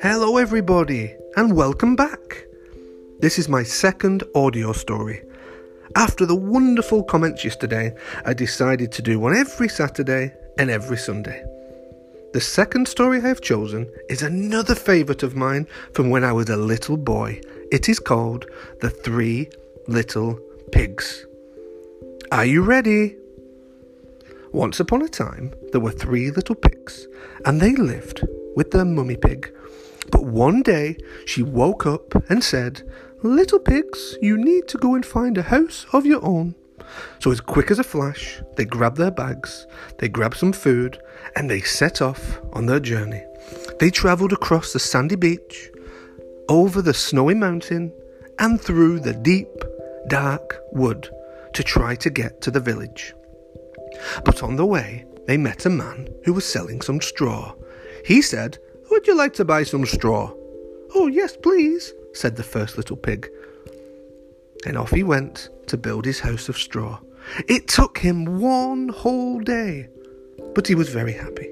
Hello, everybody, and welcome back. This is my second audio story. After the wonderful comments yesterday, I decided to do one every Saturday and every Sunday. The second story I have chosen is another favourite of mine from when I was a little boy. It is called The Three Little Pigs. Are you ready? Once upon a time, there were three little pigs, and they lived with their mummy pig. But one day, she woke up and said, Little pigs, you need to go and find a house of your own. So, as quick as a flash, they grabbed their bags, they grabbed some food, and they set off on their journey. They travelled across the sandy beach, over the snowy mountain, and through the deep, dark wood to try to get to the village. But on the way, they met a man who was selling some straw. He said, Would you like to buy some straw? Oh, yes, please, said the first little pig. And off he went to build his house of straw. It took him one whole day, but he was very happy.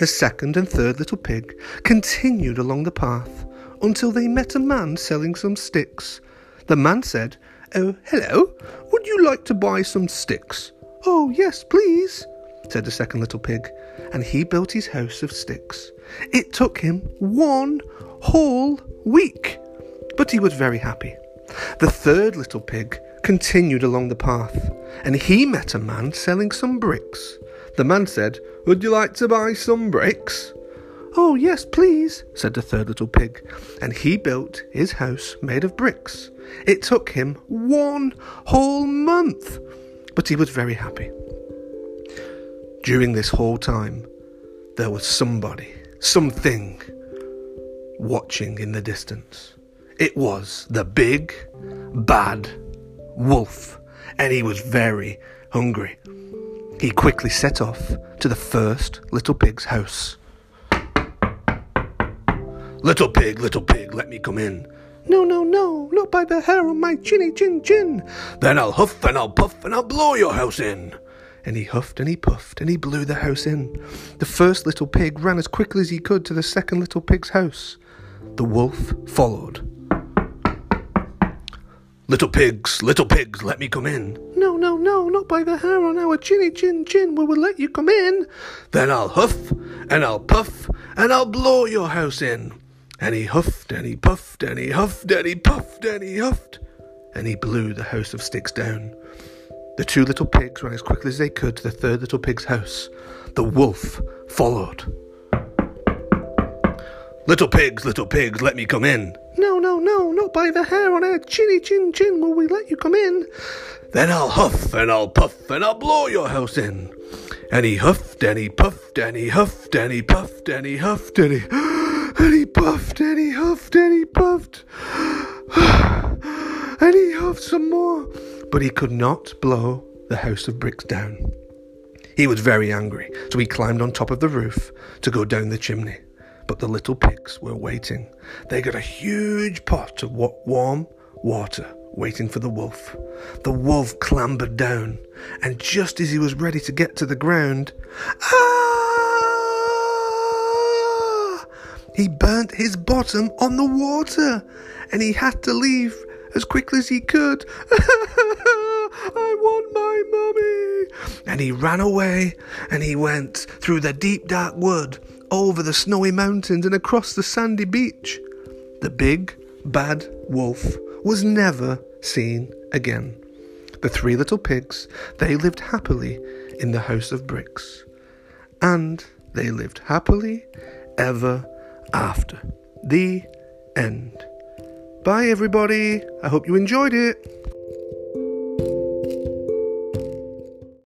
The second and third little pig continued along the path until they met a man selling some sticks. The man said, Oh, hello, would you like to buy some sticks? Oh, yes, please, said the second little pig, and he built his house of sticks. It took him one whole week, but he was very happy. The third little pig continued along the path, and he met a man selling some bricks. The man said, Would you like to buy some bricks? Oh, yes, please, said the third little pig, and he built his house made of bricks. It took him one whole month, but he was very happy. During this whole time, there was somebody, something, watching in the distance. It was the big, bad wolf, and he was very hungry. He quickly set off to the first little pig's house. Little pig, little pig, let me come in. No, no, no, not by the hair on my chinny chin chin. Then I'll huff and I'll puff and I'll blow your house in. And he huffed and he puffed and he blew the house in. The first little pig ran as quickly as he could to the second little pig's house. The wolf followed. Little pigs, little pigs, let me come in. No, no, no, not by the hair on our chinny chin chin we will let you come in. Then I'll huff and I'll puff and I'll blow your house in. And he huffed and he puffed and he huffed and he puffed and he huffed and he blew the house of sticks down. The two little pigs ran as quickly as they could to the third little pig's house. The wolf followed. Little pigs, little pigs, let me come in. No, no, no, not by the hair on our chinny chin chin will we let you come in. Then I'll huff and I'll puff and I'll blow your house in. And he huffed and he puffed and he huffed and he puffed and he huffed and he and he puffed and he huffed and he puffed and he huffed some more, but he could not blow the house of bricks down. He was very angry, so he climbed on top of the roof to go down the chimney. But the little pigs were waiting. They got a huge pot of warm water waiting for the wolf. The wolf clambered down, and just as he was ready to get to the ground, ah! He burnt his bottom on the water, and he had to leave as quickly as he could. I want my mummy. And he ran away, and he went through the deep dark wood, over the snowy mountains, and across the sandy beach. The big, bad wolf was never seen again. The three little pigs, they lived happily in the house of bricks. And they lived happily ever after. The end. Bye, everybody. I hope you enjoyed it.